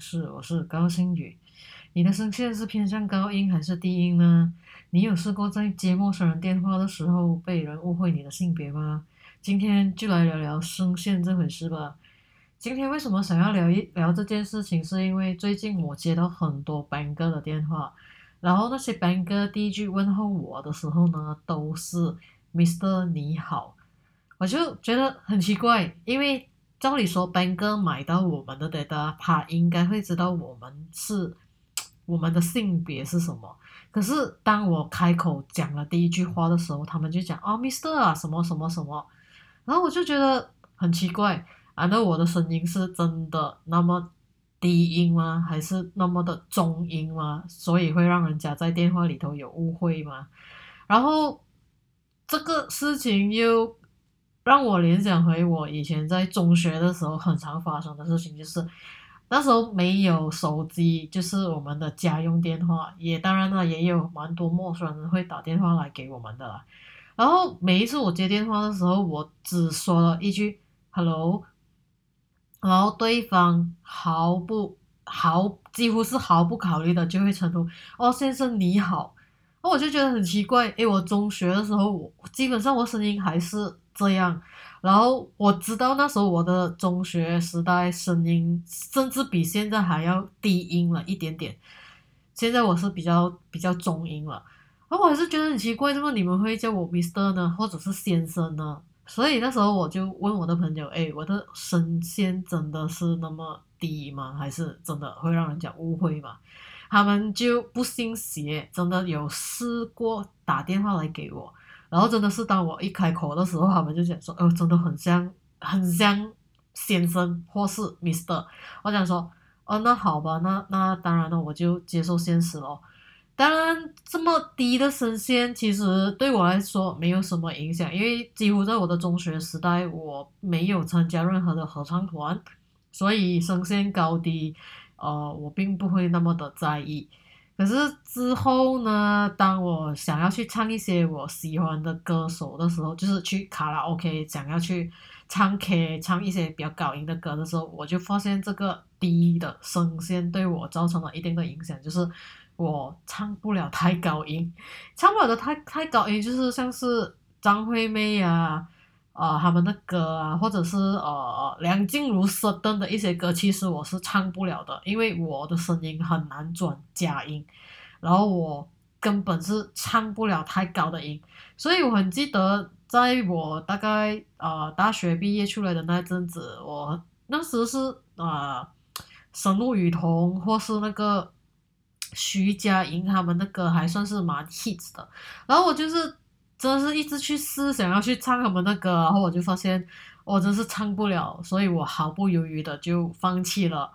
是，我是高星宇。你的声线是偏向高音还是低音呢？你有试过在接陌生人电话的时候被人误会你的性别吗？今天就来聊聊声线这回事吧。今天为什么想要聊一聊这件事情？是因为最近我接到很多班哥的电话，然后那些班哥第一句问候我的时候呢，都是 Mr 你好，我就觉得很奇怪，因为。照理说，班哥买到我们的 data，他应该会知道我们是 我们的性别是什么。可是当我开口讲了第一句话的时候，他们就讲哦，Mr 啊，什么什么什么。然后我就觉得很奇怪，难道我的声音是真的那么低音吗？还是那么的中音吗？所以会让人家在电话里头有误会吗？然后这个事情又。让我联想回我以前在中学的时候很常发生的事情，就是那时候没有手机，就是我们的家用电话，也当然了，也有蛮多陌生人会打电话来给我们的啦。然后每一次我接电话的时候，我只说了一句 “hello”，然后对方毫不毫几乎是毫不考虑的就会称呼“哦，先生你好”，那我就觉得很奇怪，诶，我中学的时候，我基本上我声音还是。这样，然后我知道那时候我的中学时代声音甚至比现在还要低音了一点点。现在我是比较比较中音了，而我还是觉得很奇怪，怎么你们会叫我 Mister 呢，或者是先生呢？所以那时候我就问我的朋友，哎，我的声线真的是那么低吗？还是真的会让人家误会吗？他们就不信邪，真的有试过打电话来给我。然后真的是当我一开口的时候，他们就讲说：“哦，真的很像，很像先生或是 Mister。”我想说：“哦，那好吧，那那当然了，我就接受现实咯。当然，这么低的声线其实对我来说没有什么影响，因为几乎在我的中学时代，我没有参加任何的合唱团，所以声线高低，呃，我并不会那么的在意。可是之后呢，当我想要去唱一些我喜欢的歌手的时候，就是去卡拉 OK 想要去唱 K 唱一些比较高音的歌的时候，我就发现这个低的声线对我造成了一定的影响，就是我唱不了太高音，唱不了的太太高音，就是像是张惠妹啊。呃，他们的歌啊，或者是呃梁静茹、s 等的一些歌，其实我是唱不了的，因为我的声音很难转假音，然后我根本是唱不了太高的音，所以我很记得，在我大概呃大学毕业出来的那阵子，我那时是呃神鹿雨桐或是那个徐佳莹他们的歌还算是蛮 hit 的，然后我就是。真是一直去试，想要去唱他们的歌，然后我就发现我真是唱不了，所以我毫不犹豫的就放弃了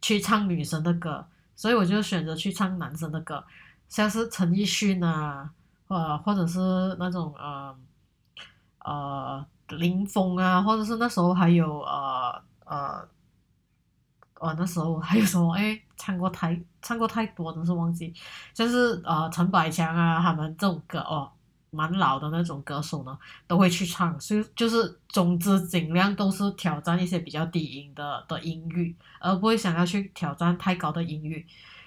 去唱女生的歌，所以我就选择去唱男生的歌，像是陈奕迅啊，呃，或者是那种呃呃林峰啊，或者是那时候还有呃呃呃那时候还有什么哎，唱过太唱过太多，真是忘记，就是呃陈百强啊他们这种歌哦。蛮老的那种歌手呢，都会去唱，所以就是总之尽量都是挑战一些比较低音的的音域，而不会想要去挑战太高的音域。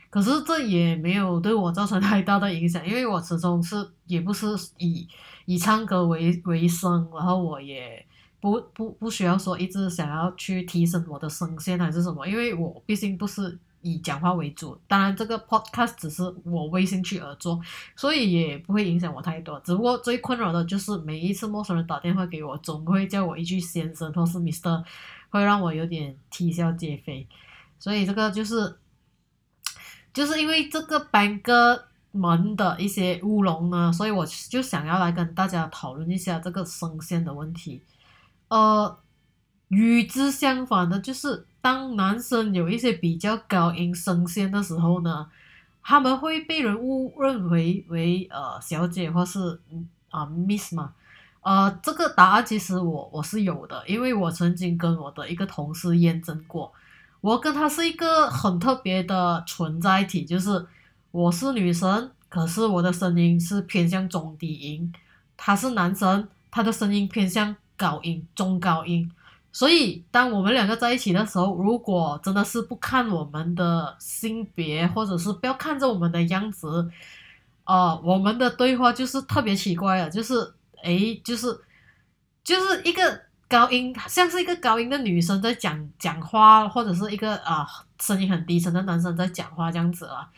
可是这也没有对我造成太大的影响，因为我始终是也不是以以唱歌为为生，然后我也不不不需要说一直想要去提升我的声线还是什么，因为我毕竟不是。以讲话为主，当然这个 podcast 只是我为兴趣而做，所以也不会影响我太多。只不过最困扰的就是每一次陌生人打电话给我，总会叫我一句先生或是 Mr，会让我有点啼笑皆非。所以这个就是，就是因为这个班哥们的一些乌龙呢，所以我就想要来跟大家讨论一下这个声线的问题。呃，与之相反的就是。当男生有一些比较高音声线的时候呢，他们会被人误认为为呃小姐或是啊 Miss 嘛，呃这个答案其实我我是有的，因为我曾经跟我的一个同事验证过，我跟他是一个很特别的存在体，就是我是女生，可是我的声音是偏向中低音，他是男生，他的声音偏向高音中高音。所以当我们两个在一起的时候，如果真的是不看我们的性别，或者是不要看着我们的样子，哦，我们的对话就是特别奇怪了，就是诶，就是就是一个高音，像是一个高音的女生在讲讲话，或者是一个啊声音很低沉的男生在讲话这样子啊。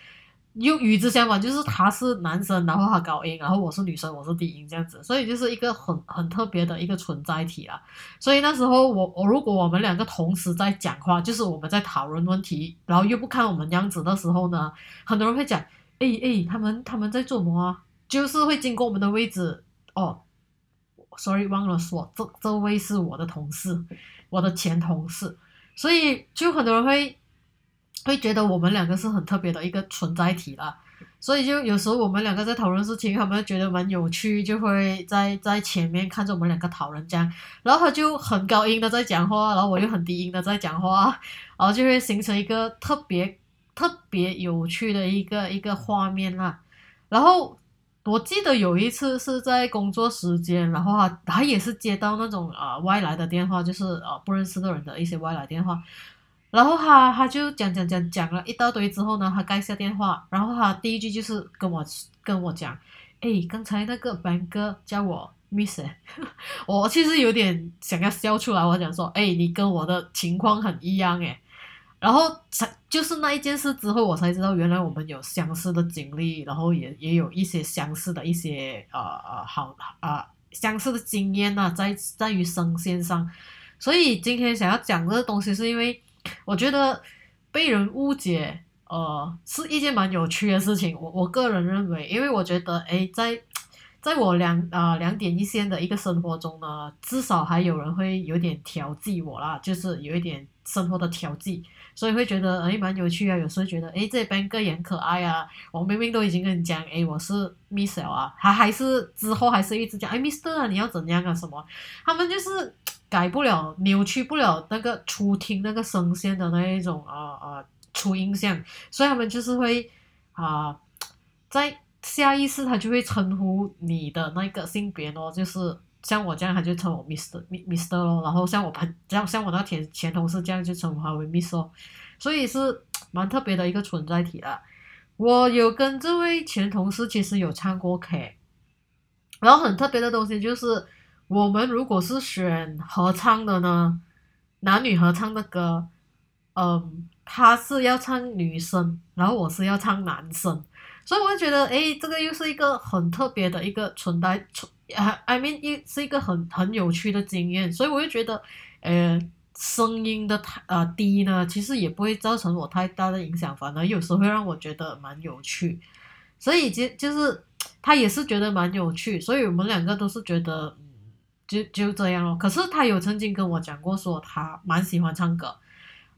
又与之相反，就是他是男生，然后他高音，然后我是女生，我是低音这样子，所以就是一个很很特别的一个存在体啦。所以那时候我我如果我们两个同时在讲话，就是我们在讨论问题，然后又不看我们样子的时候呢，很多人会讲，哎哎，他们他们在做什么啊？就是会经过我们的位置哦，sorry 忘了说，这这位是我的同事，我的前同事，所以就很多人会。会觉得我们两个是很特别的一个存在体啦，所以就有时候我们两个在讨论事情，他们觉得蛮有趣，就会在在前面看着我们两个讨论这样，然后他就很高音的在讲话，然后我又很低音的在讲话，然后就会形成一个特别特别有趣的一个一个画面啦。然后我记得有一次是在工作时间，然后他他也是接到那种啊外来的电话，就是呃不认识的人的一些外来电话。然后他他就讲讲讲讲了一大堆之后呢，他盖下电话，然后他第一句就是跟我跟我讲，哎，刚才那个班哥叫我 Miss，我其实有点想要笑出来，我讲说，哎，你跟我的情况很一样哎，然后才就是那一件事之后，我才知道原来我们有相似的经历，然后也也有一些相似的一些呃呃好啊相似的经验呐，在在于声线上，所以今天想要讲这个东西是因为。我觉得被人误解，呃，是一件蛮有趣的事情。我我个人认为，因为我觉得，哎，在在我两啊两点一线的一个生活中呢，至少还有人会有点调剂我啦，就是有一点生活的调剂，所以会觉得哎蛮有趣啊。有时候觉得哎这班哥也很可爱啊。我明明都已经跟你讲，哎我是 Miss 啊，他还是之后还是一直讲哎 Mister 啊你要怎样啊什么，他们就是。改不了，扭曲不了那个初听那个声线的那一种啊啊初音像，所以他们就是会啊，在下意识他就会称呼你的那个性别咯，就是像我这样他就称我 Mr. Mister 咯，然后像我朋像像我那前前同事这样就称呼他为 Miss 哦，所以是蛮特别的一个存在体啦。我有跟这位前同事其实有唱过 K，然后很特别的东西就是。我们如果是选合唱的呢，男女合唱的歌，嗯，他是要唱女生，然后我是要唱男生，所以我就觉得，哎，这个又是一个很特别的一个存在，存，I mean，一是一个很很有趣的经验，所以我就觉得，呃，声音的太呃低呢，其实也不会造成我太大的影响，反而有时候会让我觉得蛮有趣，所以就就是他也是觉得蛮有趣，所以我们两个都是觉得。就就这样咯。可是他有曾经跟我讲过，说他蛮喜欢唱歌。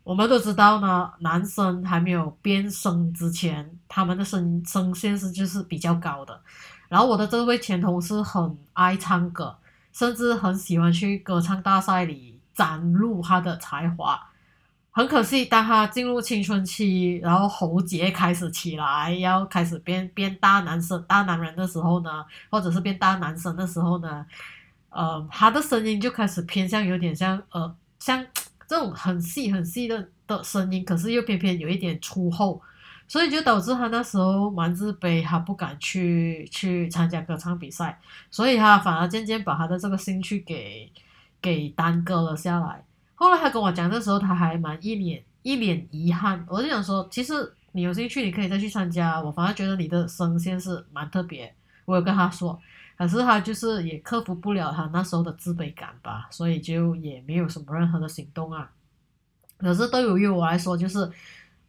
我们都知道呢，男生还没有变声之前，他们的声声线是就是比较高的。然后我的这位前同事很爱唱歌，甚至很喜欢去歌唱大赛里展露他的才华。很可惜，当他进入青春期，然后喉结开始起来，要开始变变大男生、大男人的时候呢，或者是变大男生的时候呢。呃，他的声音就开始偏向有点像呃，像这种很细很细的的声音，可是又偏偏有一点粗厚，所以就导致他那时候蛮自卑，他不敢去去参加歌唱比赛，所以他反而渐渐把他的这个兴趣给给耽搁了下来。后来他跟我讲的时候，他还蛮一脸一脸遗憾。我就想说，其实你有兴趣，你可以再去参加。我反而觉得你的声线是蛮特别。我有跟他说。可是他就是也克服不了他那时候的自卑感吧，所以就也没有什么任何的行动啊。可是对于我来说，就是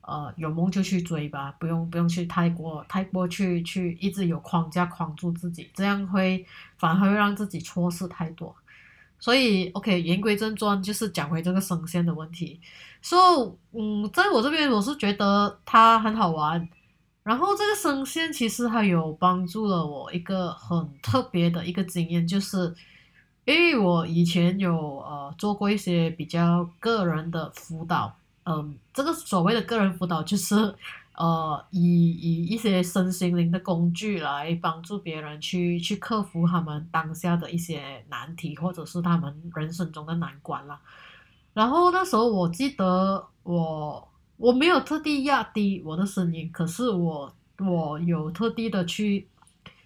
呃有梦就去追吧，不用不用去太过太过去去一直有框架框住自己，这样会反而会让自己错失太多。所以 OK，言归正传，就是讲回这个声线的问题。所以嗯，在我这边我是觉得它很好玩。然后这个声线其实还有帮助了我一个很特别的一个经验，就是因为我以前有呃做过一些比较个人的辅导，嗯，这个所谓的个人辅导就是 呃以以一些身心灵的工具来帮助别人去去克服他们当下的一些难题，或者是他们人生中的难关啦。然后那时候我记得我我没有特地压低我的声音，可是我我有特地的去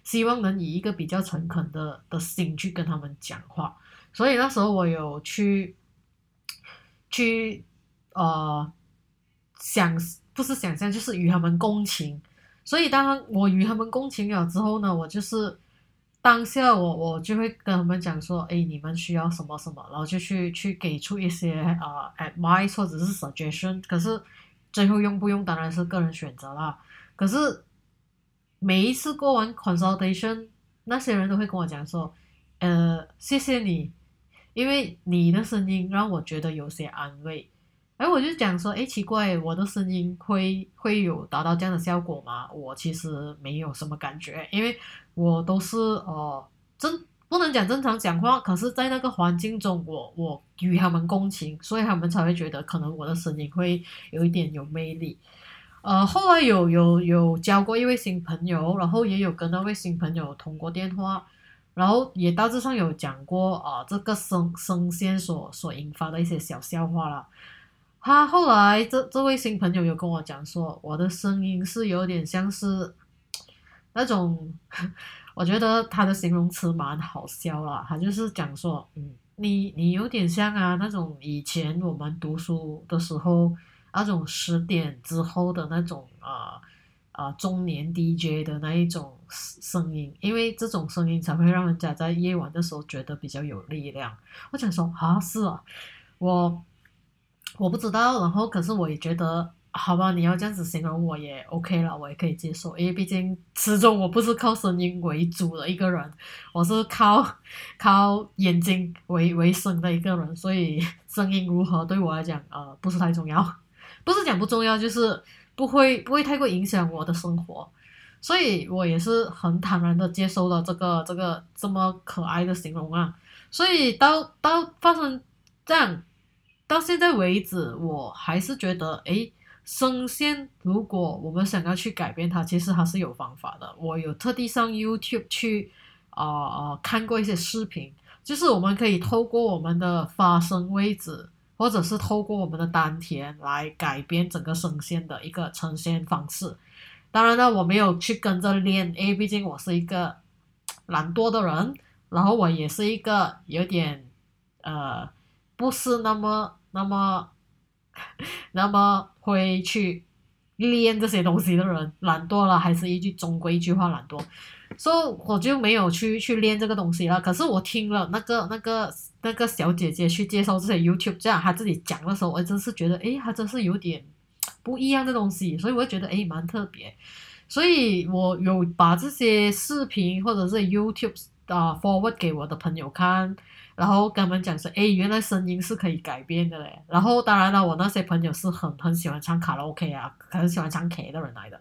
希望能以一个比较诚恳的的心去跟他们讲话，所以那时候我有去去呃想不是想象，就是与他们共情。所以当我与他们共情了之后呢，我就是当下我我就会跟他们讲说，哎，你们需要什么什么，然后就去去给出一些啊 advice 或者是 suggestion。可是最后用不用当然是个人选择啦。可是每一次过完 consultation，那些人都会跟我讲说，呃，谢谢你，因为你的声音让我觉得有些安慰。哎，我就讲说，哎，奇怪，我的声音会会有达到这样的效果吗？我其实没有什么感觉，因为我都是呃正不能讲正常讲话，可是，在那个环境中，我我与他们共情，所以他们才会觉得可能我的声音会有一点有魅力。呃，后来有有有交过一位新朋友，然后也有跟那位新朋友通过电话，然后也大致上有讲过啊，这个声声线所所引发的一些小笑话了。他后来这这位新朋友有跟我讲说，我的声音是有点像是 那种，我觉得他的形容词蛮好笑啦。他就是讲说，嗯，你你有点像啊，那种以前我们读书的时候那种十点之后的那种啊啊中年 DJ 的那一种声音，因为这种声音才会让人家在夜晚的时候觉得比较有力量。我讲说啊，是啊，我。我不知道，然后可是我也觉得，好吧，你要这样子形容我也 OK 了，我也可以接受，因为毕竟始终我不是靠声音为主的一个人，我是靠靠眼睛为为生的一个人，所以 声音如何对我来讲，呃，不是太重要，不是讲不重要，就是不会不会太过影响我的生活，所以我也是很坦然的接受了这个这个这么可爱的形容啊，所以到到发生这样。到现在为止，我还是觉得，哎，声线如果我们想要去改变它，其实它是有方法的。我有特地上 YouTube 去啊啊看过一些视频，就是我们可以透过我们的发声位置，或者是透过我们的丹田来改变整个声线的一个呈现方式。当然呢，我没有去跟着练，因为毕竟我是一个懒惰的人，然后我也是一个有点呃不是那么。那么，那么会去练这些东西的人，懒惰了，还是一句中规一句话，懒惰。所以我就没有去去练这个东西了。可是我听了那个那个那个小姐姐去介绍这些 YouTube，这样她自己讲的时候，我真是觉得，诶，她真是有点不一样的东西，所以我觉得，诶，蛮特别。所以我有把这些视频或者是 YouTube 啊 forward 给我的朋友看。然后跟他们讲说，哎，原来声音是可以改变的嘞。然后当然了，我那些朋友是很很喜欢唱卡拉 OK 啊，很喜欢唱 K 的人来的，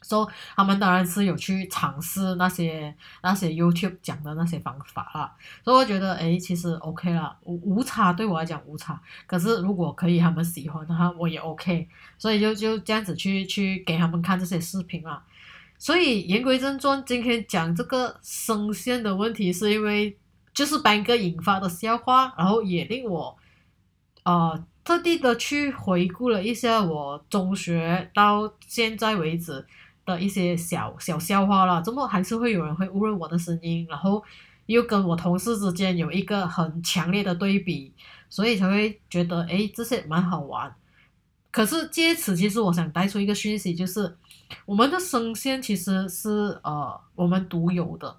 所以他们当然是有去尝试那些那些 YouTube 讲的那些方法啦。所以我觉得，哎，其实 OK 了，无无差对我来讲无差。可是如果可以他们喜欢的话，我也 OK。所以就就这样子去去给他们看这些视频啦。所以言归正传，今天讲这个声线的问题，是因为。就是班哥引发的笑话，然后也令我，呃，特地的去回顾了一下我中学到现在为止的一些小小笑话了。怎么还是会有人会误认我的声音？然后又跟我同事之间有一个很强烈的对比，所以才会觉得哎，这些蛮好玩。可是借此，其实我想带出一个讯息，就是我们的声线其实是呃我们独有的。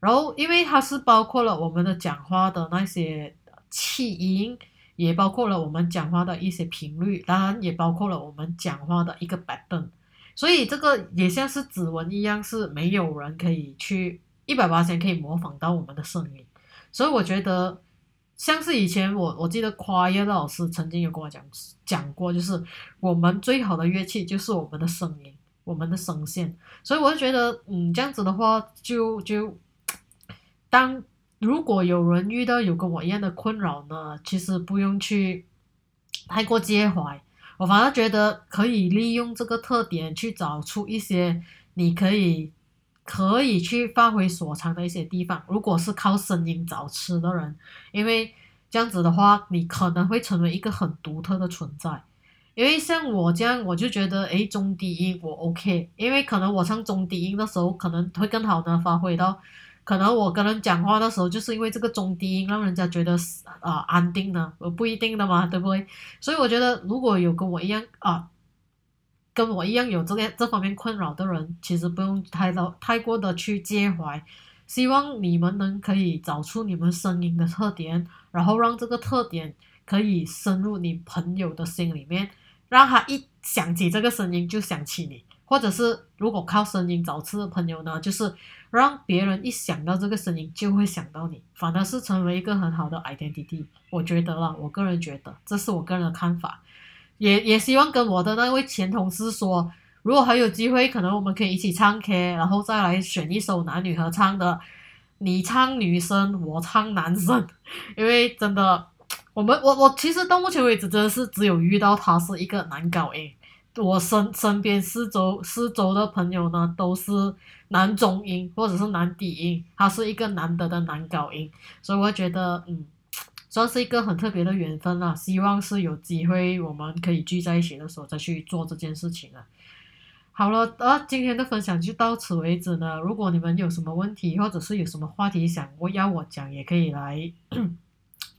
然后，因为它是包括了我们的讲话的那些气音，也包括了我们讲话的一些频率，当然也包括了我们讲话的一个 pattern，所以这个也像是指纹一样，是没有人可以去一百八千可以模仿到我们的声音。所以我觉得，像是以前我我记得夸叶老师曾经有跟我讲讲过，就是我们最好的乐器就是我们的声音，我们的声线。所以我就觉得，嗯，这样子的话，就就。当如果有人遇到有跟我一样的困扰呢，其实不用去太过介怀，我反而觉得可以利用这个特点去找出一些你可以可以去发挥所长的一些地方。如果是靠声音找吃的人，因为这样子的话，你可能会成为一个很独特的存在。因为像我这样，我就觉得，诶，中低音我 OK，因为可能我唱中低音的时候，可能会更好的发挥到，可能我跟人讲话的时候，就是因为这个中低音让人家觉得啊安定呢，我不一定的嘛，对不对？所以我觉得如果有跟我一样啊，跟我一样有这个这方面困扰的人，其实不用太到太过的去介怀，希望你们能可以找出你们声音的特点，然后让这个特点可以深入你朋友的心里面。让他一想起这个声音就想起你，或者是如果靠声音找吃的朋友呢，就是让别人一想到这个声音就会想到你，反而是成为一个很好的 identity。我觉得啦，我个人觉得这是我个人的看法，也也希望跟我的那位前同事说，如果还有机会，可能我们可以一起唱 K，然后再来选一首男女合唱的，你唱女生，我唱男生，因为真的。我们我我其实到目前为止真的是只有遇到他是一个男高音，我身身边四周四周的朋友呢都是男中音或者是男低音，他是一个难得的男高音，所以我觉得嗯，算是一个很特别的缘分啦。希望是有机会我们可以聚在一起的时候再去做这件事情啊。好了，呃，今天的分享就到此为止呢。如果你们有什么问题或者是有什么话题想我要我讲，也可以来。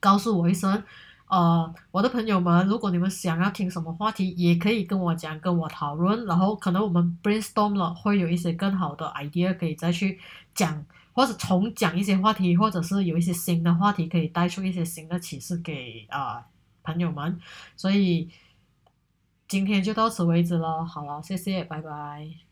告诉我一声，呃，我的朋友们，如果你们想要听什么话题，也可以跟我讲，跟我讨论，然后可能我们 brainstorm 了，会有一些更好的 idea 可以再去讲，或者重讲一些话题，或者是有一些新的话题可以带出一些新的启示给啊朋友们。所以今天就到此为止了，好了，谢谢，拜拜。